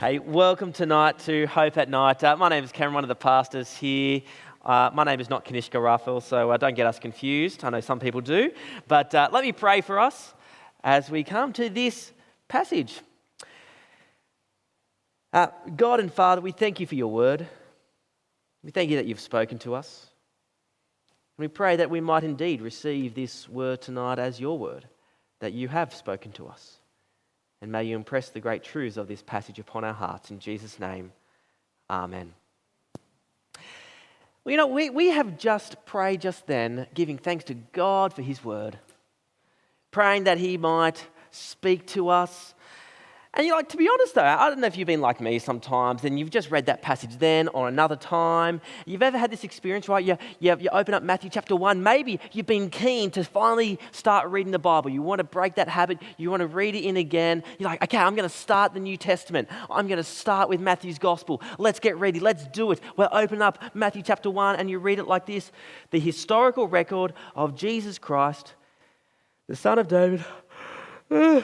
Hey, welcome tonight to Hope at Night. Uh, my name is Cameron, one of the pastors here. Uh, my name is not Kanishka Raphael, so uh, don't get us confused. I know some people do. But uh, let me pray for us as we come to this passage. Uh, God and Father, we thank you for your word. We thank you that you've spoken to us. And we pray that we might indeed receive this word tonight as your word, that you have spoken to us. And may you impress the great truths of this passage upon our hearts. In Jesus' name, amen. Well, you know, we, we have just prayed just then, giving thanks to God for His word, praying that He might speak to us, and you're like, to be honest though, I don't know if you've been like me sometimes and you've just read that passage then or another time. You've ever had this experience, right? You, you, you open up Matthew chapter 1. Maybe you've been keen to finally start reading the Bible. You want to break that habit. You want to read it in again. You're like, okay, I'm going to start the New Testament. I'm going to start with Matthew's gospel. Let's get ready. Let's do it. We'll open up Matthew chapter 1 and you read it like this The historical record of Jesus Christ, the son of David uh,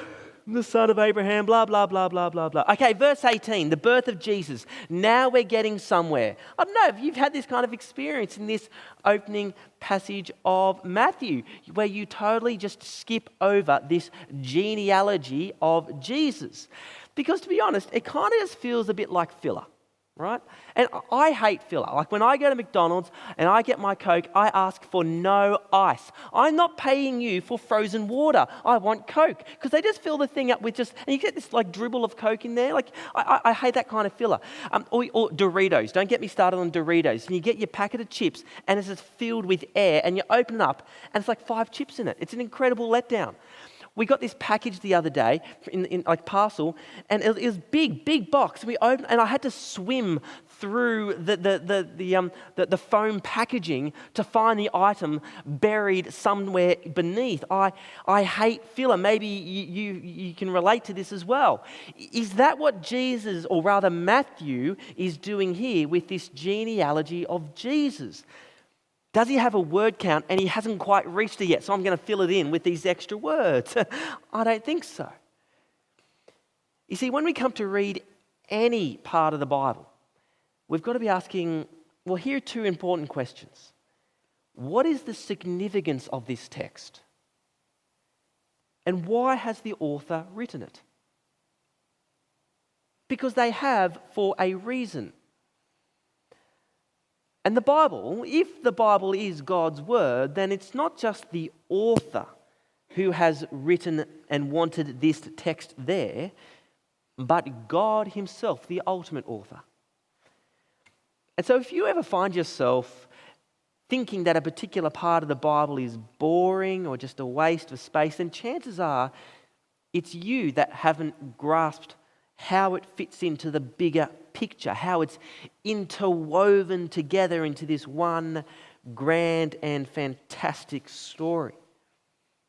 the son of Abraham, blah, blah, blah, blah, blah, blah. Okay, verse 18, the birth of Jesus. Now we're getting somewhere. I don't know if you've had this kind of experience in this opening passage of Matthew, where you totally just skip over this genealogy of Jesus. Because to be honest, it kind of just feels a bit like filler right? And I hate filler. Like when I go to McDonald's and I get my Coke, I ask for no ice. I'm not paying you for frozen water. I want Coke because they just fill the thing up with just, and you get this like dribble of Coke in there. Like I, I, I hate that kind of filler. Um, or, or, Doritos. Don't get me started on Doritos. And you get your packet of chips and it's just filled with air and you open it up and it's like five chips in it. It's an incredible letdown we got this package the other day in, in like parcel, and it, was big, big box. We opened, and I had to swim through the, the, the, the, um, the, the foam packaging to find the item buried somewhere beneath. I, I hate filler. Maybe you, you, you can relate to this as well. Is that what Jesus, or rather Matthew, is doing here with this genealogy of Jesus? Does he have a word count and he hasn't quite reached it yet? So I'm going to fill it in with these extra words. I don't think so. You see, when we come to read any part of the Bible, we've got to be asking well, here are two important questions. What is the significance of this text? And why has the author written it? Because they have for a reason. And the Bible, if the Bible is God's word, then it's not just the author who has written and wanted this text there, but God Himself, the ultimate author. And so if you ever find yourself thinking that a particular part of the Bible is boring or just a waste of space, then chances are it's you that haven't grasped how it fits into the bigger picture, how it's interwoven together into this one grand and fantastic story.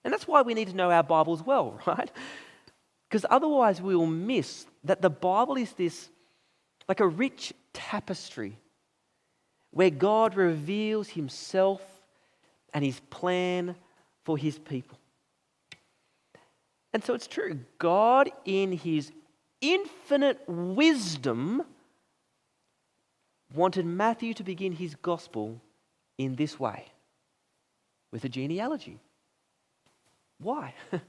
And that's why we need to know our Bibles well, right? Because otherwise we will miss that the Bible is this like a rich tapestry where God reveals himself and his plan for his people. And so it's true. God, in his infinite wisdom, wanted Matthew to begin his gospel in this way with a genealogy. Why?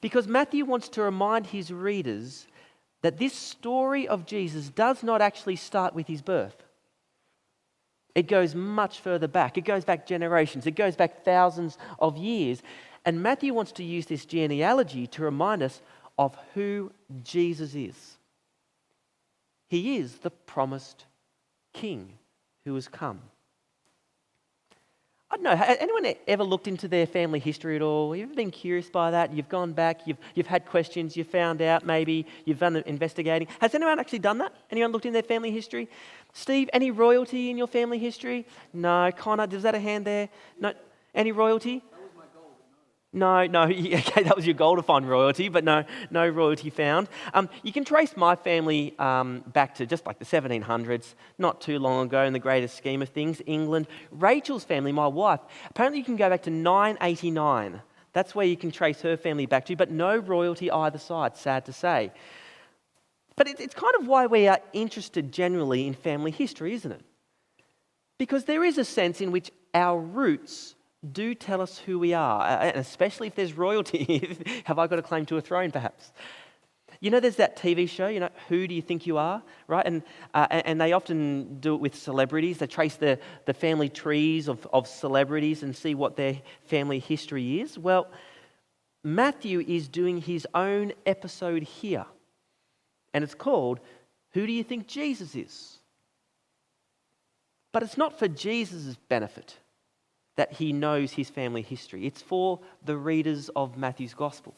because Matthew wants to remind his readers that this story of Jesus does not actually start with his birth. It goes much further back. It goes back generations. It goes back thousands of years. And Matthew wants to use this genealogy to remind us of who Jesus is. He is the promised king who has come. I don't know, anyone ever looked into their family history at all? You've been curious by that? You've gone back, you've, you've had questions, you've found out maybe, you've done investigating. Has anyone actually done that? Anyone looked in their family history? Steve, any royalty in your family history? No. Connor, does that a hand there? No. Any royalty? No, no, okay, that was your goal to find royalty, but no, no royalty found. Um, you can trace my family um, back to just like the 1700s, not too long ago in the greatest scheme of things, England. Rachel's family, my wife, apparently you can go back to 989. That's where you can trace her family back to, but no royalty either side, sad to say. But it, it's kind of why we are interested generally in family history, isn't it? Because there is a sense in which our roots do tell us who we are, and especially if there's royalty. Have I got a claim to a throne, perhaps? You know, there's that TV show, you know, Who Do You Think You Are? Right? And, uh, and they often do it with celebrities. They trace the, the family trees of, of celebrities and see what their family history is. Well, Matthew is doing his own episode here. And it's called Who Do You Think Jesus Is? But it's not for Jesus' benefit that he knows his family history. It's for the readers of Matthew's gospel.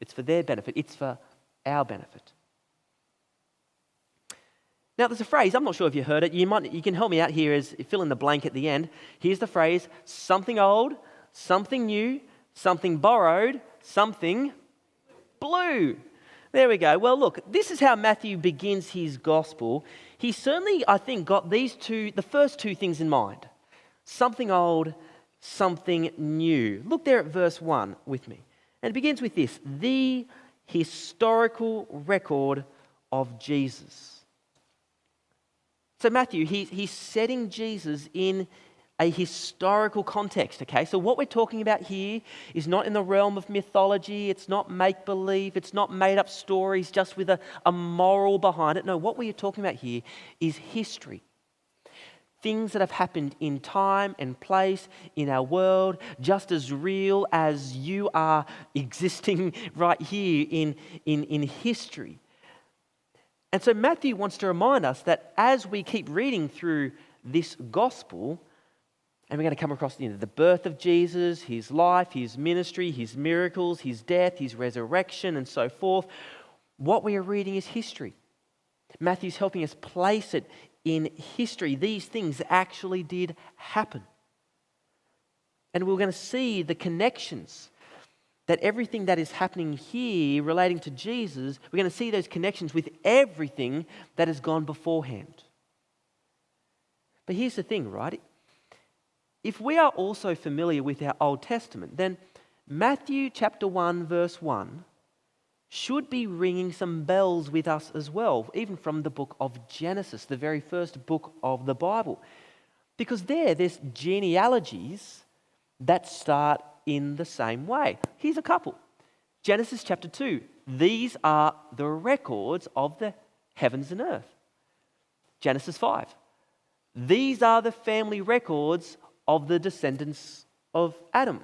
It's for their benefit. It's for our benefit. Now, there's a phrase, I'm not sure if you heard it. You, might, you can help me out here as fill in the blank at the end. Here's the phrase something old, something new, something borrowed, something blue. There we go. Well, look, this is how Matthew begins his gospel. He certainly, I think, got these two, the first two things in mind something old, something new. Look there at verse 1 with me. And it begins with this the historical record of Jesus. So, Matthew, he, he's setting Jesus in a historical context, okay? So, what we're talking about here is not in the realm of mythology, it's not make believe, it's not made up stories just with a, a moral behind it. No, what we are talking about here is history things that have happened in time and place in our world, just as real as you are existing right here in, in, in history. And so Matthew wants to remind us that as we keep reading through this gospel, and we're going to come across you know, the birth of Jesus, his life, his ministry, his miracles, his death, his resurrection, and so forth. What we are reading is history. Matthew's helping us place it in history. These things actually did happen. And we're going to see the connections that everything that is happening here relating to Jesus, we're going to see those connections with everything that has gone beforehand. But here's the thing, right? If we are also familiar with our Old Testament, then Matthew chapter 1, verse 1 should be ringing some bells with us as well, even from the book of Genesis, the very first book of the Bible. Because there, there's genealogies that start in the same way. Here's a couple Genesis chapter 2. These are the records of the heavens and earth. Genesis 5. These are the family records of the descendants of Adam.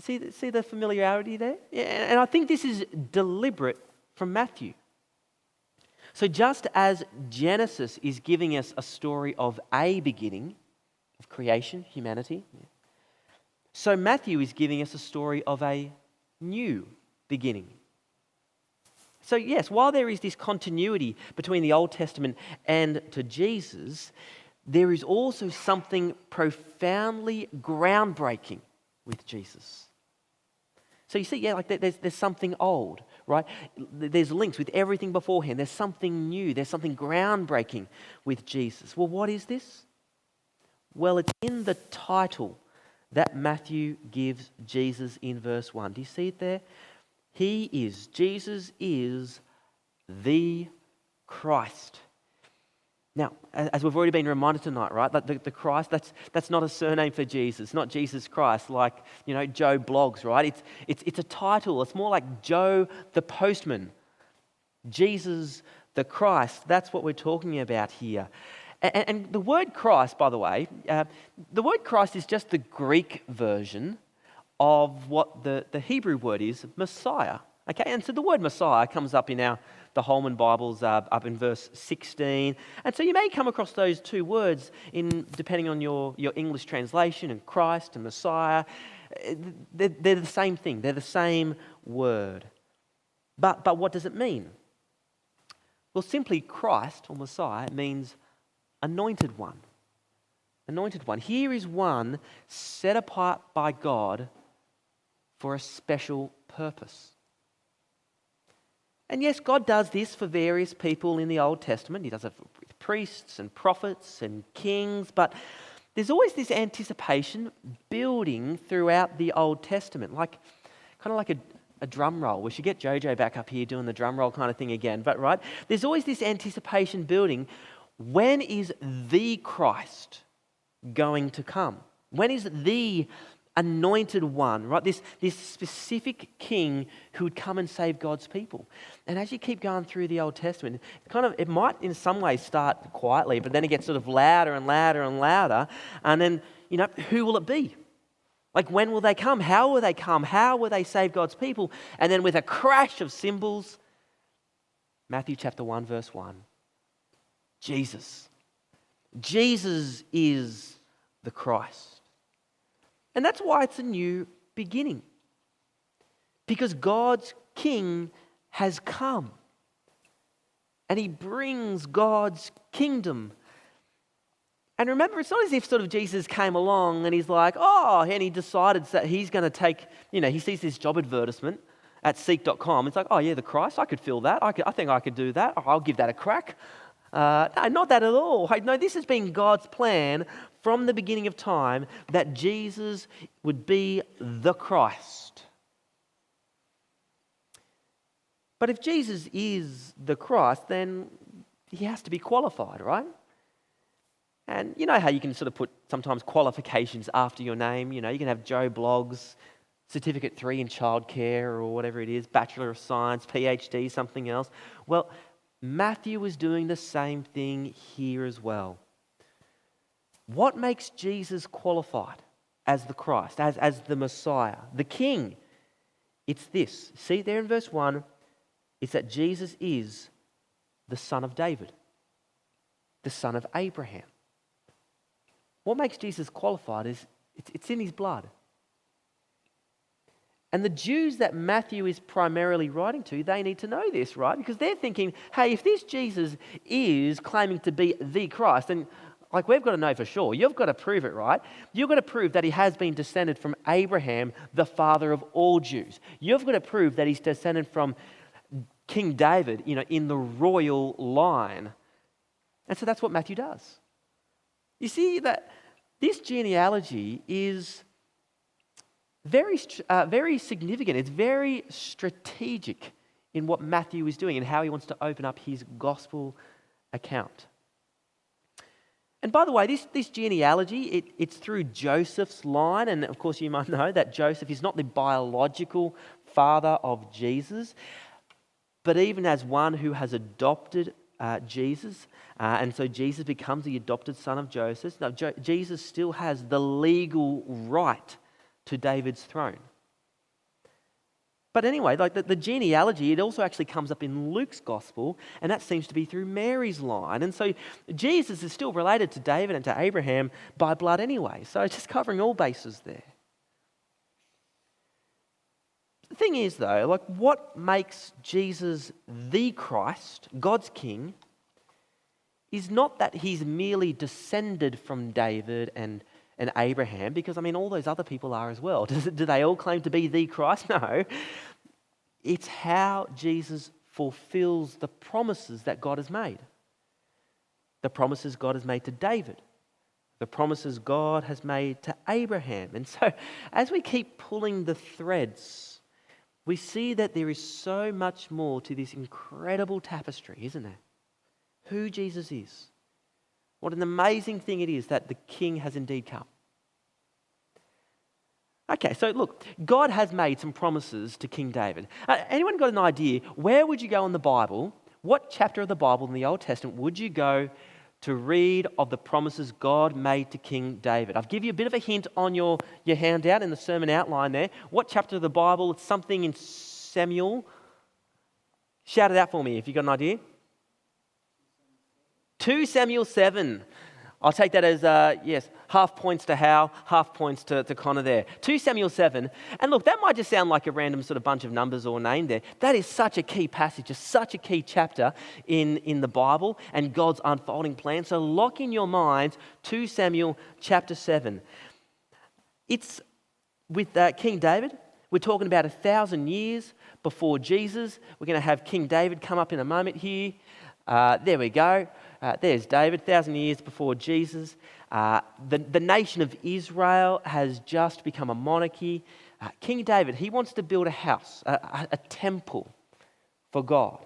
See, see the familiarity there? Yeah, and I think this is deliberate from Matthew. So, just as Genesis is giving us a story of a beginning, of creation, humanity, so Matthew is giving us a story of a new beginning. So, yes, while there is this continuity between the Old Testament and to Jesus, there is also something profoundly groundbreaking with Jesus. So you see, yeah, like there's, there's something old, right? There's links with everything beforehand. There's something new. There's something groundbreaking with Jesus. Well, what is this? Well, it's in the title that Matthew gives Jesus in verse 1. Do you see it there? He is, Jesus is the Christ. Now, as we've already been reminded tonight, right, that the, the, Christ, that's, that's not a surname for Jesus, not Jesus Christ, like, you know, Joe Bloggs, right? It's, it's, it's a title. It's more like Joe the postman. Jesus the Christ, that's what we're talking about here. And, and the word Christ, by the way, uh, the word Christ is just the Greek version of what the, the Hebrew word is, Messiah. Okay, and so the word Messiah comes up in our the Holman Bibles uh, up in verse 16. And so you may come across those two words in depending on your, your English translation and Christ and Messiah. They're, they're the same thing, they're the same word. But, but what does it mean? Well, simply Christ or Messiah means anointed one. Anointed one. Here is one set apart by God for a special purpose. And yes, God does this for various people in the Old Testament. He does it with priests and prophets and kings, but there's always this anticipation building throughout the Old Testament, like kind of like a a drum roll. We should get Jojo back up here doing the drum roll kind of thing again. But, right, there's always this anticipation building. When is the Christ going to come? When is the anointed one, right? This, this specific king who would come and save God's people. And as you keep going through the Old Testament, kind of it might in some ways start quietly, but then it gets sort of louder and louder and louder. And then, you know, who will it be? Like, when will they come? How will they come? How will they save God's people? And then, with a crash of cymbals, Matthew chapter 1, verse 1 Jesus. Jesus is the Christ. And that's why it's a new beginning. Because God's King has come. And he brings God's kingdom. And remember, it's not as if sort of Jesus came along and he's like, oh, and he decided that he's going to take, you know, he sees this job advertisement at seek.com. It's like, oh, yeah, the Christ, I could fill that. I, could, I think I could do that. I'll give that a crack. Uh, no, not that at all. No, this has been God's plan from the beginning of time that Jesus would be the Christ. But if Jesus is the Christ, then he has to be qualified, right? And you know how you can sort of put sometimes qualifications after your name? You know, you can have Joe Bloggs, certificate three in childcare or whatever it is, Bachelor of Science, PhD, something else. Well, Matthew was doing the same thing here as well. What makes Jesus qualified as the Christ, as, as the Messiah, the King? It's this. See there in verse 1, it's that Jesus is the son of David, the son of Abraham. What makes Jesus qualified is it's, in his blood. And the Jews that Matthew is primarily writing to, they need to know this, right? Because they're thinking, hey, if this Jesus is claiming to be the Christ, then like we've got to know for sure. You've got to prove it, right? You've got to prove that he has been descended from Abraham, the father of all Jews. You've got to prove that he's descended from King David, you know, in the royal line. And so that's what Matthew does. You see that this genealogy is very, uh, very significant. It's very strategic in what Matthew is doing and how he wants to open up his gospel account. And by the way, this, this genealogy, it, it's through Joseph's line. And of course, you might know that Joseph is not the biological father of Jesus, but even as one who has adopted uh, Jesus. Uh, and so Jesus becomes the adopted son of Joseph. Now, jo- Jesus still has the legal right to David's throne. But anyway, like the, the, genealogy, it also actually comes up in Luke's gospel, and that seems to be through Mary's line. And so Jesus is still related to David and to Abraham by blood anyway. So just covering all bases there. The thing is, though, like what makes Jesus the Christ, God's King, is not that he's merely descended from David and and Abraham, because I mean, all those other people are as well. Do, do they all claim to be the Christ? No. It's how Jesus fulfills the promises that God has made. The promises God has made to David, the promises God has made to Abraham. And so, as we keep pulling the threads, we see that there is so much more to this incredible tapestry, isn't there? Who Jesus is what an amazing thing it is that the king has indeed come. Okay, so look, God has made some promises to King David. Uh, anyone got an idea? Where would you go in the Bible? What chapter of the Bible in the Old Testament would you go to read of the promises God made to King David? I've given you a bit of a hint on your, your handout in the sermon outline there. What chapter of the Bible? It's something in Samuel. Shout it out for me if you've got an idea. 2 Samuel 7. I'll take that as, uh, yes, half points to Hal, half points to, to Connor there. 2 Samuel 7. And look, that might just sound like a random sort of bunch of numbers or name there. That is such a key passage, such a key chapter in, in the Bible and God's unfolding plan. So lock in your minds 2 Samuel chapter 7. It's with uh, King David. We're talking about a thousand years before Jesus. We're going to have King David come up in a moment here. Uh, there we go. Uh, there's David, thousand years before Jesus. Uh, the, the nation of Israel has just become a monarchy. uh, King David, he wants to build a house, a, a, a temple for God.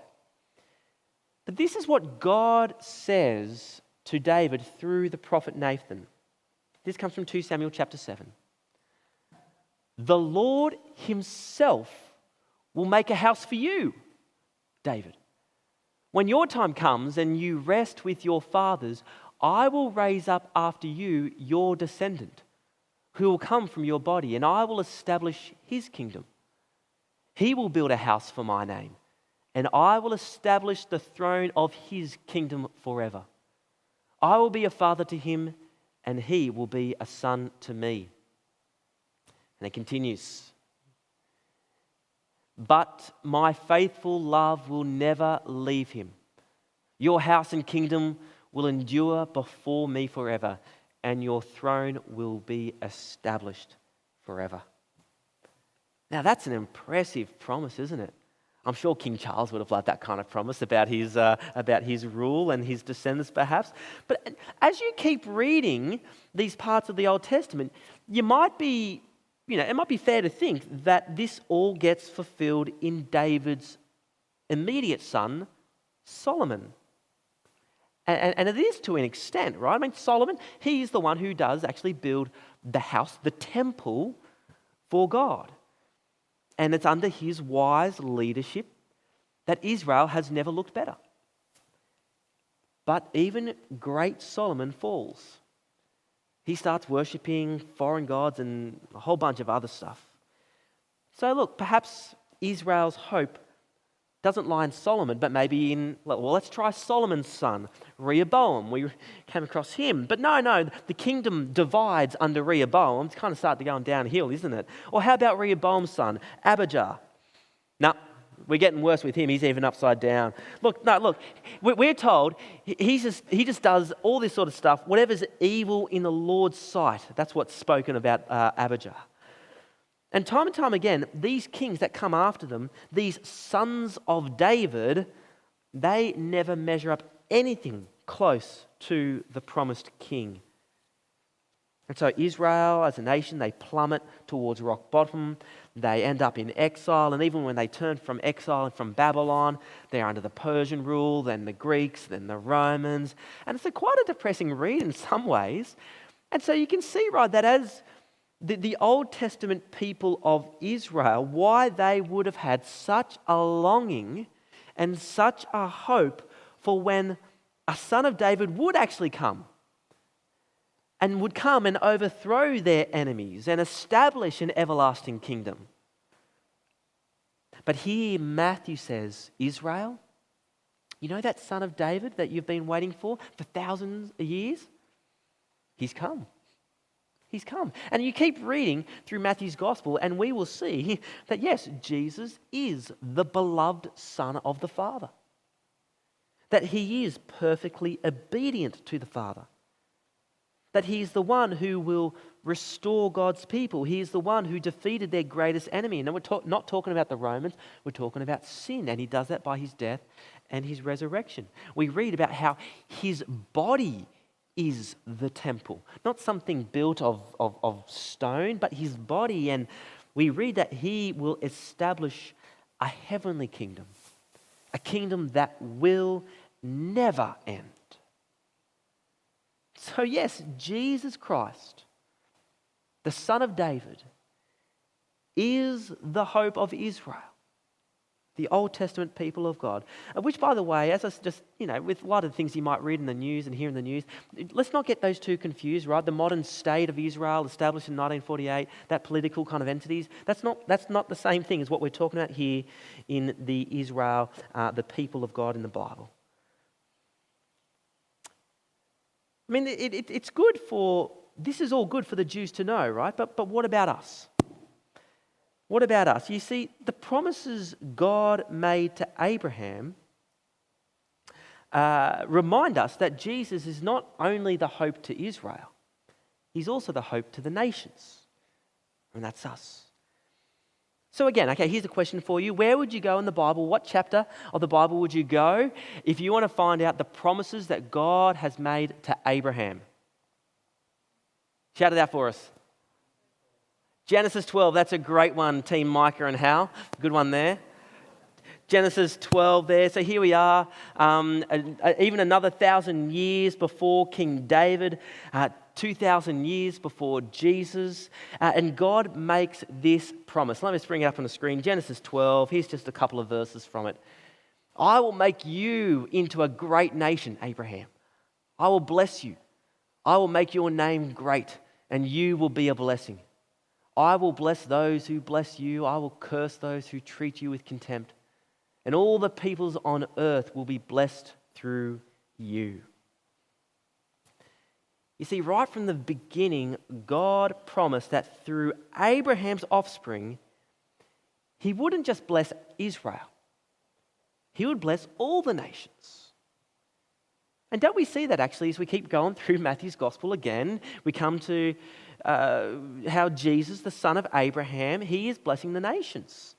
But this is what God says to David through the prophet Nathan. This comes from 2 Samuel chapter 7. The Lord Himself will make a house for you, David. When your time comes and you rest with your fathers, I will raise up after you your descendant, who will come from your body, and I will establish his kingdom. He will build a house for my name, and I will establish the throne of his kingdom forever. I will be a father to him, and he will be a son to me. And it continues. But my faithful love will never leave him. Your house and kingdom will endure before me forever, and your throne will be established forever. Now, that's an impressive promise, isn't it? I'm sure King Charles would have liked that kind of promise about his, uh, about his rule and his descendants, perhaps. But as you keep reading these parts of the Old Testament, you might be you know, it might be fair to think that this all gets fulfilled in David's immediate son, Solomon. And, and, it is to an extent, right? I mean, Solomon, he's the one who does actually build the house, the temple for God. And it's under his wise leadership that Israel has never looked better. But even great Solomon falls he starts worshipping foreign gods and a whole bunch of other stuff. So, look, perhaps Israel's hope doesn't lie in Solomon, but maybe in, well, let's try Solomon's son, Rehoboam. We came across him. But no, no, the kingdom divides under Rehoboam. It's kind of starting to go downhill, isn't it? Or how about Rehoboam's son, Abijah? No, we're getting worse with him. He's even upside down. Look, no, look, we're told he's just, he just does all this sort of stuff, whatever's evil in the Lord's sight. That's what's spoken about uh, Abijah. And time and time again, these kings that come after them, these sons of David, they never measure up anything close to the promised king. And so Israel as a nation, they plummet towards rock bottom. They end up in exile. And even when they turn from exile and from Babylon, they're under the Persian rule, then the Greeks, then the Romans. And it's a quite a depressing read in some ways. And so you can see, right, that as the, the Old Testament people of Israel, why they would have had such a longing and such a hope for when a son of David would actually come and would come and overthrow their enemies and establish an everlasting kingdom. But here Matthew says, Israel, you know that son of David that you've been waiting for for thousands of years? He's come. He's come. And you keep reading through Matthew's gospel, and we will see that yes, Jesus is the beloved Son of the Father. That he is perfectly obedient to the Father that he's the one who will restore God's people. He is the one who defeated their greatest enemy. And we're talk- not talking about the Romans, we're talking about sin. And he does that by his death and his resurrection. We read about how his body is the temple, not something built of, of, of stone, but his body. And we read that he will establish a heavenly kingdom, a kingdom that will never end. So, yes, Jesus Christ, the Son of David, is the hope of Israel, the Old Testament people of God. Uh, which, by the way, as I just, you know, with a lot of things you might read in the news and hear in the news, let's not get those two confused, right? The modern state of Israel established in 1948, that political kind of entities, that's not, that's not the same thing as what we're talking about here in the Israel, uh, the people of God in the Bible. I mean, it, it, it's good for, this is all good for the Jews to know, right? But, but what about us? What about us? You see, the promises God made to Abraham uh, remind us that Jesus is not only the hope to Israel, he's also the hope to the nations. And that's us. So, again, okay, here's a question for you. Where would you go in the Bible? What chapter of the Bible would you go if you want to find out the promises that God has made to Abraham? Shout it out for us. Genesis 12, that's a great one, Team Micah and Hal. Good one there. Genesis 12 there. So here we are, um, even another thousand years before King David, uh, 2,000 years before Jesus. Uh, and God makes this promise. Let me bring it up on the screen. Genesis 12, here's just a couple of verses from it. I will make you into a great nation, Abraham. I will bless you. I will make your name great, and you will be a blessing. I will bless those who bless you. I will curse those who treat you with contempt. And all the peoples on earth will be blessed through you. You see, right from the beginning, God promised that through Abraham's offspring, he wouldn't just bless Israel, he would bless all the nations. And don't we see that actually as we keep going through Matthew's gospel again? We come to uh, how Jesus, the son of Abraham, he is blessing the nations.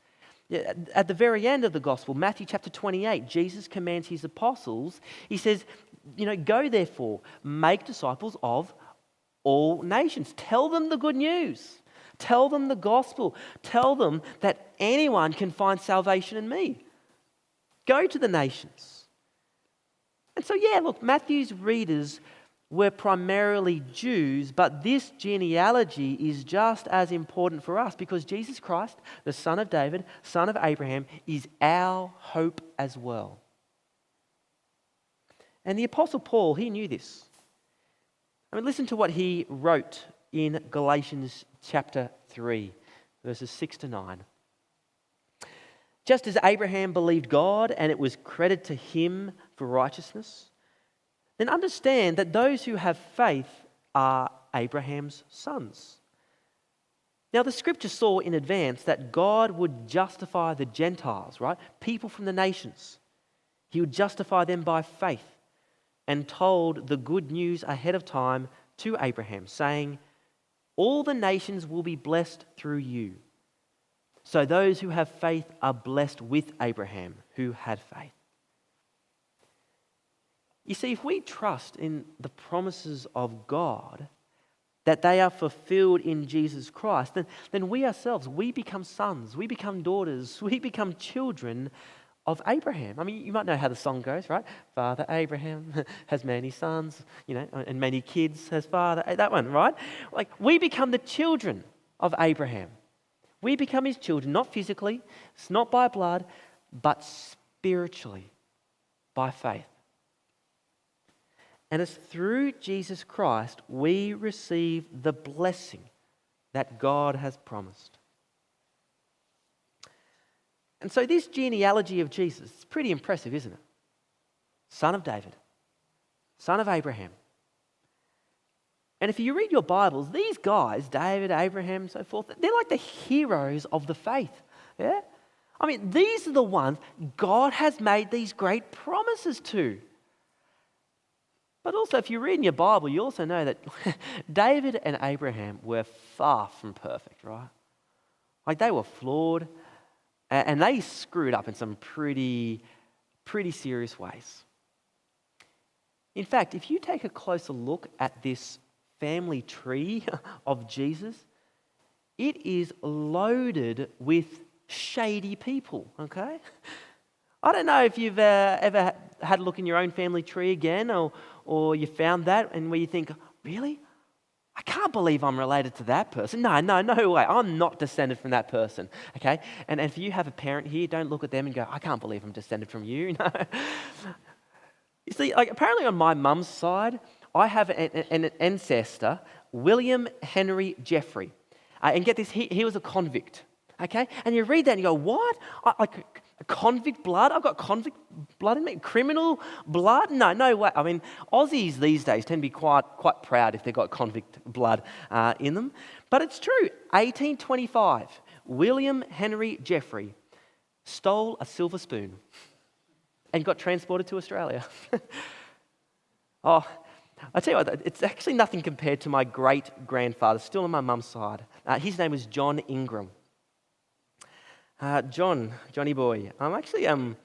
At the very end of the gospel, Matthew chapter 28, Jesus commands his apostles, he says, You know, go therefore, make disciples of all nations. Tell them the good news. Tell them the gospel. Tell them that anyone can find salvation in me. Go to the nations. And so, yeah, look, Matthew's readers were primarily Jews, but this genealogy is just as important for us because Jesus Christ, the son of David, son of Abraham, is our hope as well. And the Apostle Paul, he knew this. I mean, listen to what he wrote in Galatians chapter 3, verses 6 to 9. Just as Abraham believed God and it was credited to him for righteousness, then understand that those who have faith are Abraham's sons. Now, the scripture saw in advance that God would justify the Gentiles, right? People from the nations. He would justify them by faith and told the good news ahead of time to Abraham, saying, All the nations will be blessed through you. So those who have faith are blessed with Abraham, who had faith. You see, if we trust in the promises of God, that they are fulfilled in Jesus Christ, then, then we ourselves, we become sons, we become daughters, we become children of Abraham. I mean, you might know how the song goes, right? Father Abraham has many sons, you know, and many kids has father. Eh, that one, right? Like, we become the children of Abraham. We become his children, not physically, it's not by blood, but spiritually, by faith. And it's through Jesus Christ we receive the blessing that God has promised. And so, this genealogy of Jesus is pretty impressive, isn't it? Son of David, son of Abraham. And if you read your Bibles, these guys, David, Abraham, so forth, they're like the heroes of the faith. Yeah? I mean, these are the ones God has made these great promises to. But also, if you read in your Bible, you also know that David and Abraham were far from perfect, right? Like they were flawed and they screwed up in some pretty, pretty serious ways. In fact, if you take a closer look at this family tree of Jesus, it is loaded with shady people, okay? I don't know if you've uh, ever had a look in your own family tree again or, or you found that and where you think, really? I can't believe I'm related to that person. No, no, no way. I'm not descended from that person. Okay? And, and if you have a parent here, don't look at them and go, I can't believe I'm descended from you. No. You see, like apparently on my mum's side, I have an, an ancestor, William Henry Jeffrey. Uh, and get this, he, he was a convict. Okay? And you read that and you go, what? I, like, convict blood? I've got convict blood in me? Criminal blood? No, no way. I mean, Aussies these days tend to be quite, quite proud if they've got convict blood uh, in them. But it's true. 1825, William Henry Jeffrey stole a silver spoon and got transported to Australia. oh, I tell you what, it's actually nothing compared to my great grandfather, still on my mum's side. Uh, his name was John Ingram. Uh, John, Johnny boy, I'm actually, um,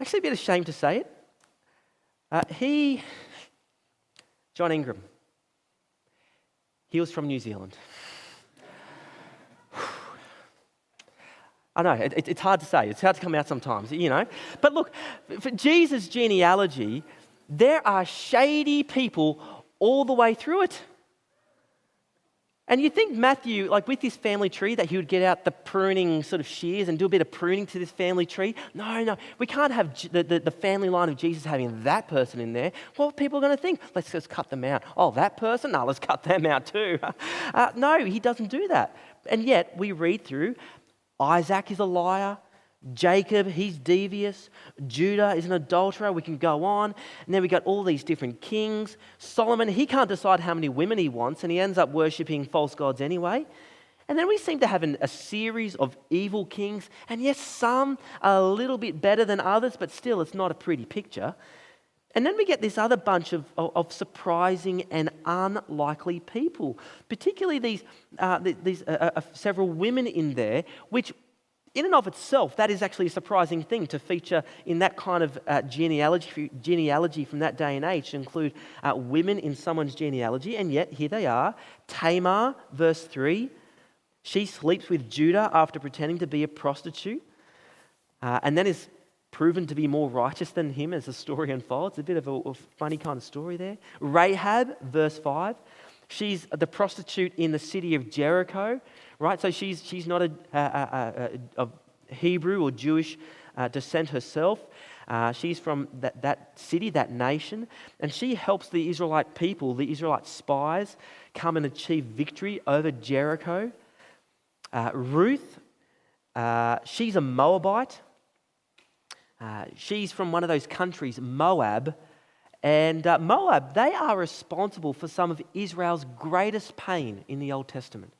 actually a bit ashamed to say it. Uh, he, John Ingram, he was from New Zealand. I know, it, it, it's hard to say. It's hard to come out sometimes, you know. But look, for Jesus' genealogy, there are shady people all the way through it. And you think Matthew, like with this family tree, that he would get out the pruning sort of shears and do a bit of pruning to this family tree? No, no. We can't have the, the, the family line of Jesus having that person in there. What people are people going to think? Let's just cut them out. Oh, that person? No, let's cut them out too. Uh, no, he doesn't do that. And yet we read through Isaac is a liar. Jacob, he's devious. Judah is an adulterer. We can go on. And then we got all these different kings. Solomon, he can't decide how many women he wants, and he ends up worshipping false gods anyway. And then we seem to have an, a series of evil kings. And yes, some are a little bit better than others, but still, it's not a pretty picture. And then we get this other bunch of, of, of surprising and unlikely people, particularly these, uh, these uh, uh, several women in there, which in and of itself, that is actually a surprising thing to feature in that kind of uh, genealogy, genealogy from that day and age to include uh, women in someone's genealogy. And yet, here they are. Tamar, verse 3, she sleeps with Judah after pretending to be a prostitute, uh, and then is proven to be more righteous than him as the story unfolds. A bit of a, a funny kind of story there. Rahab, verse 5, she's the prostitute in the city of Jericho right? So she's, she's not a, a, a, a Hebrew or Jewish uh, descent herself. Uh, she's from that, that city, that nation, and she helps the Israelite people, the Israelite spies, come and achieve victory over Jericho. Uh, Ruth, uh, she's a Moabite. Uh, she's from one of those countries, Moab. And uh, Moab, they are responsible for some of Israel's greatest pain in the Old Testament.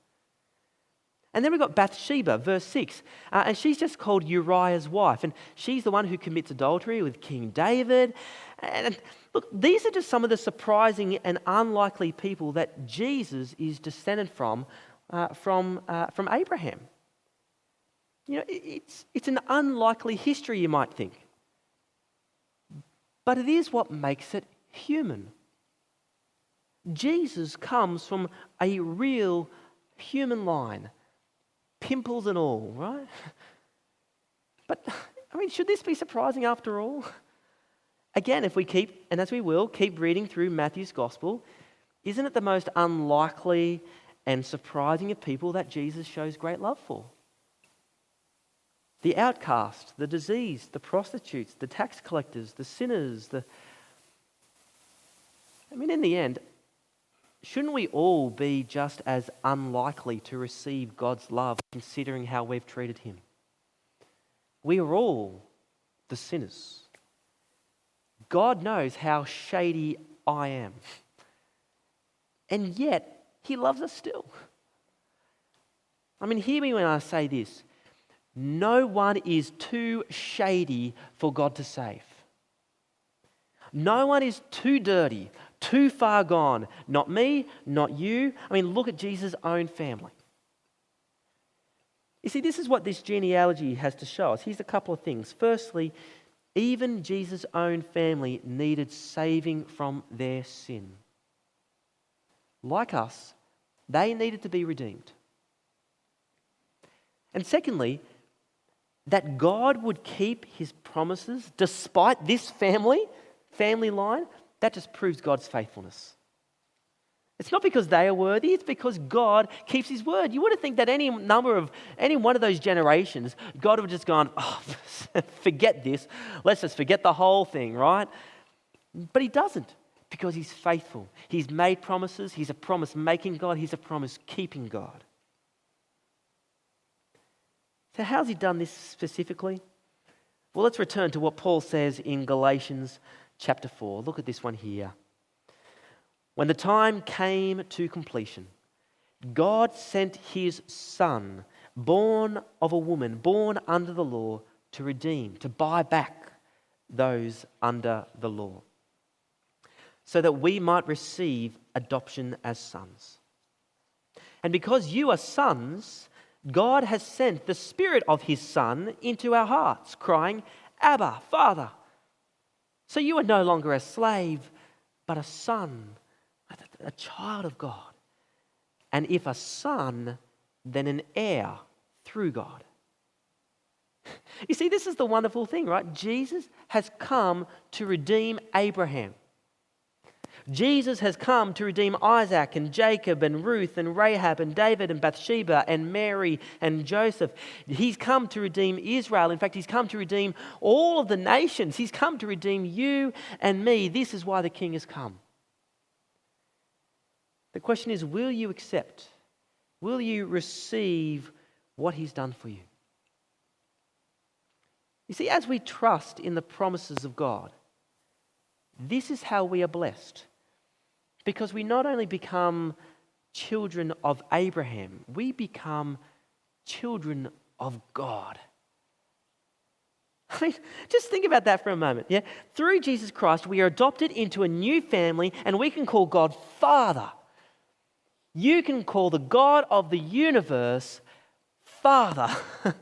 And then we've got Bathsheba, verse 6. Uh, and she's just called Uriah's wife. And she's the one who commits adultery with King David. And look, these are just some of the surprising and unlikely people that Jesus is descended from, uh, from, uh, from Abraham. You know, it's, it's an unlikely history, you might think. But it is what makes it human. Jesus comes from a real human line pimples and all, right? But, I mean, should this be surprising after all? Again, if we keep, and as we will, keep reading through Matthew's gospel, isn't it the most unlikely and surprising of people that Jesus shows great love for? The outcast, the diseased, the prostitutes, the tax collectors, the sinners, the. I mean, in the end, shouldn't we all be just as unlikely to receive God's love considering how we've treated Him? We are all the sinners. God knows how shady I am. And yet, He loves us still. I mean, hear me when I say this no one is too shady for God to save. No one is too dirty, too far gone. Not me, not you. I mean, look at Jesus' own family. You see, this is what this genealogy has to show us. Here's a couple of things. Firstly, even Jesus' own family needed saving from their sin. Like us, they needed to be redeemed. And secondly, that God would keep his promises despite this family, family line, that just proves God's faithfulness. It's not because they are worthy, it's because God keeps his word. You wouldn't think that any number of, any one of those generations, God would have just gone, oh, forget this. Let's just forget the whole thing, right? But he doesn't because he's faithful. He's made promises. He's a promise making God. He's a promise keeping God. So, how's he done this specifically? Well, let's return to what Paul says in Galatians chapter 4. Look at this one here. When the time came to completion, God sent his son, born of a woman, born under the law, to redeem, to buy back those under the law, so that we might receive adoption as sons. And because you are sons, God has sent the Spirit of His Son into our hearts, crying, Abba, Father. So you are no longer a slave, but a son, a child of God. And if a son, then an heir through God. You see, this is the wonderful thing, right? Jesus has come to redeem Abraham. Jesus has come to redeem Isaac and Jacob and Ruth and Rahab and David and Bathsheba and Mary and Joseph. He's come to redeem Israel. In fact, he's come to redeem all of the nations. He's come to redeem you and me. This is why the king has come. The question is will you accept? Will you receive what he's done for you? You see, as we trust in the promises of God, this is how we are blessed. Because we not only become children of Abraham, we become children of God. I mean, just think about that for a moment. Yeah? Through Jesus Christ, we are adopted into a new family and we can call God Father. You can call the God of the universe Father,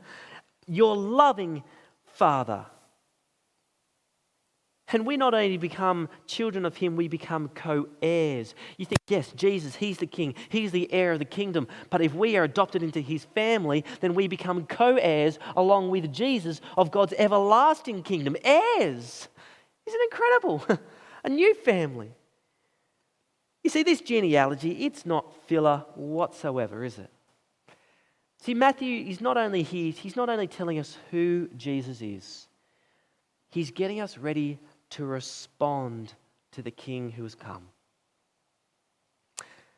your loving Father. And we not only become children of Him, we become co heirs. You think, yes, Jesus, He's the King, He's the heir of the kingdom. But if we are adopted into His family, then we become co heirs along with Jesus of God's everlasting kingdom. Heirs! Isn't it incredible? A new family. You see, this genealogy, it's not filler whatsoever, is it? See, Matthew is not only here, he's not only telling us who Jesus is, he's getting us ready to respond to the King who has come.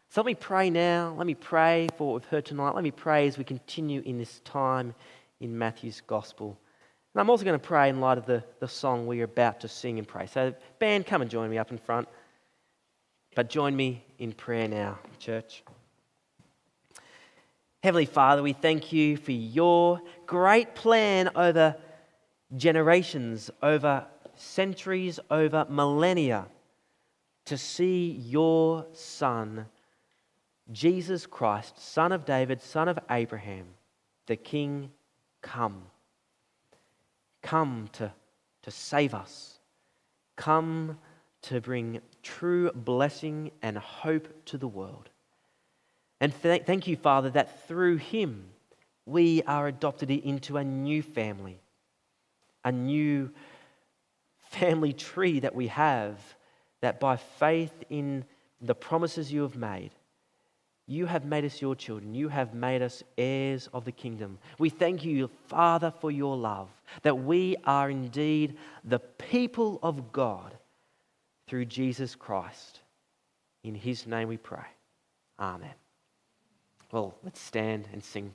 So let me pray now. Let me pray for what we've heard tonight. Let me pray as we continue in this time in Matthew's Gospel. And I'm also going to pray in light of the, the song we are about to sing and pray. So, band, come and join me up in front. But join me in prayer now, church. Heavenly Father, we thank you for your great plan over generations, over centuries, over millennia, to see your Son, Jesus Christ, Son of David, Son of Abraham, the King, come. Come to, to save us. Come to bring true blessing and hope to the world. And th- thank you, Father, that through him we are adopted into a new family, a new family tree that we have, that by faith in the promises you have made, you have made us your children. You have made us heirs of the kingdom. We thank you, Father, for your love, that we are indeed the people of God through Jesus Christ. In his name we pray. Amen. Well, let's stand and sing.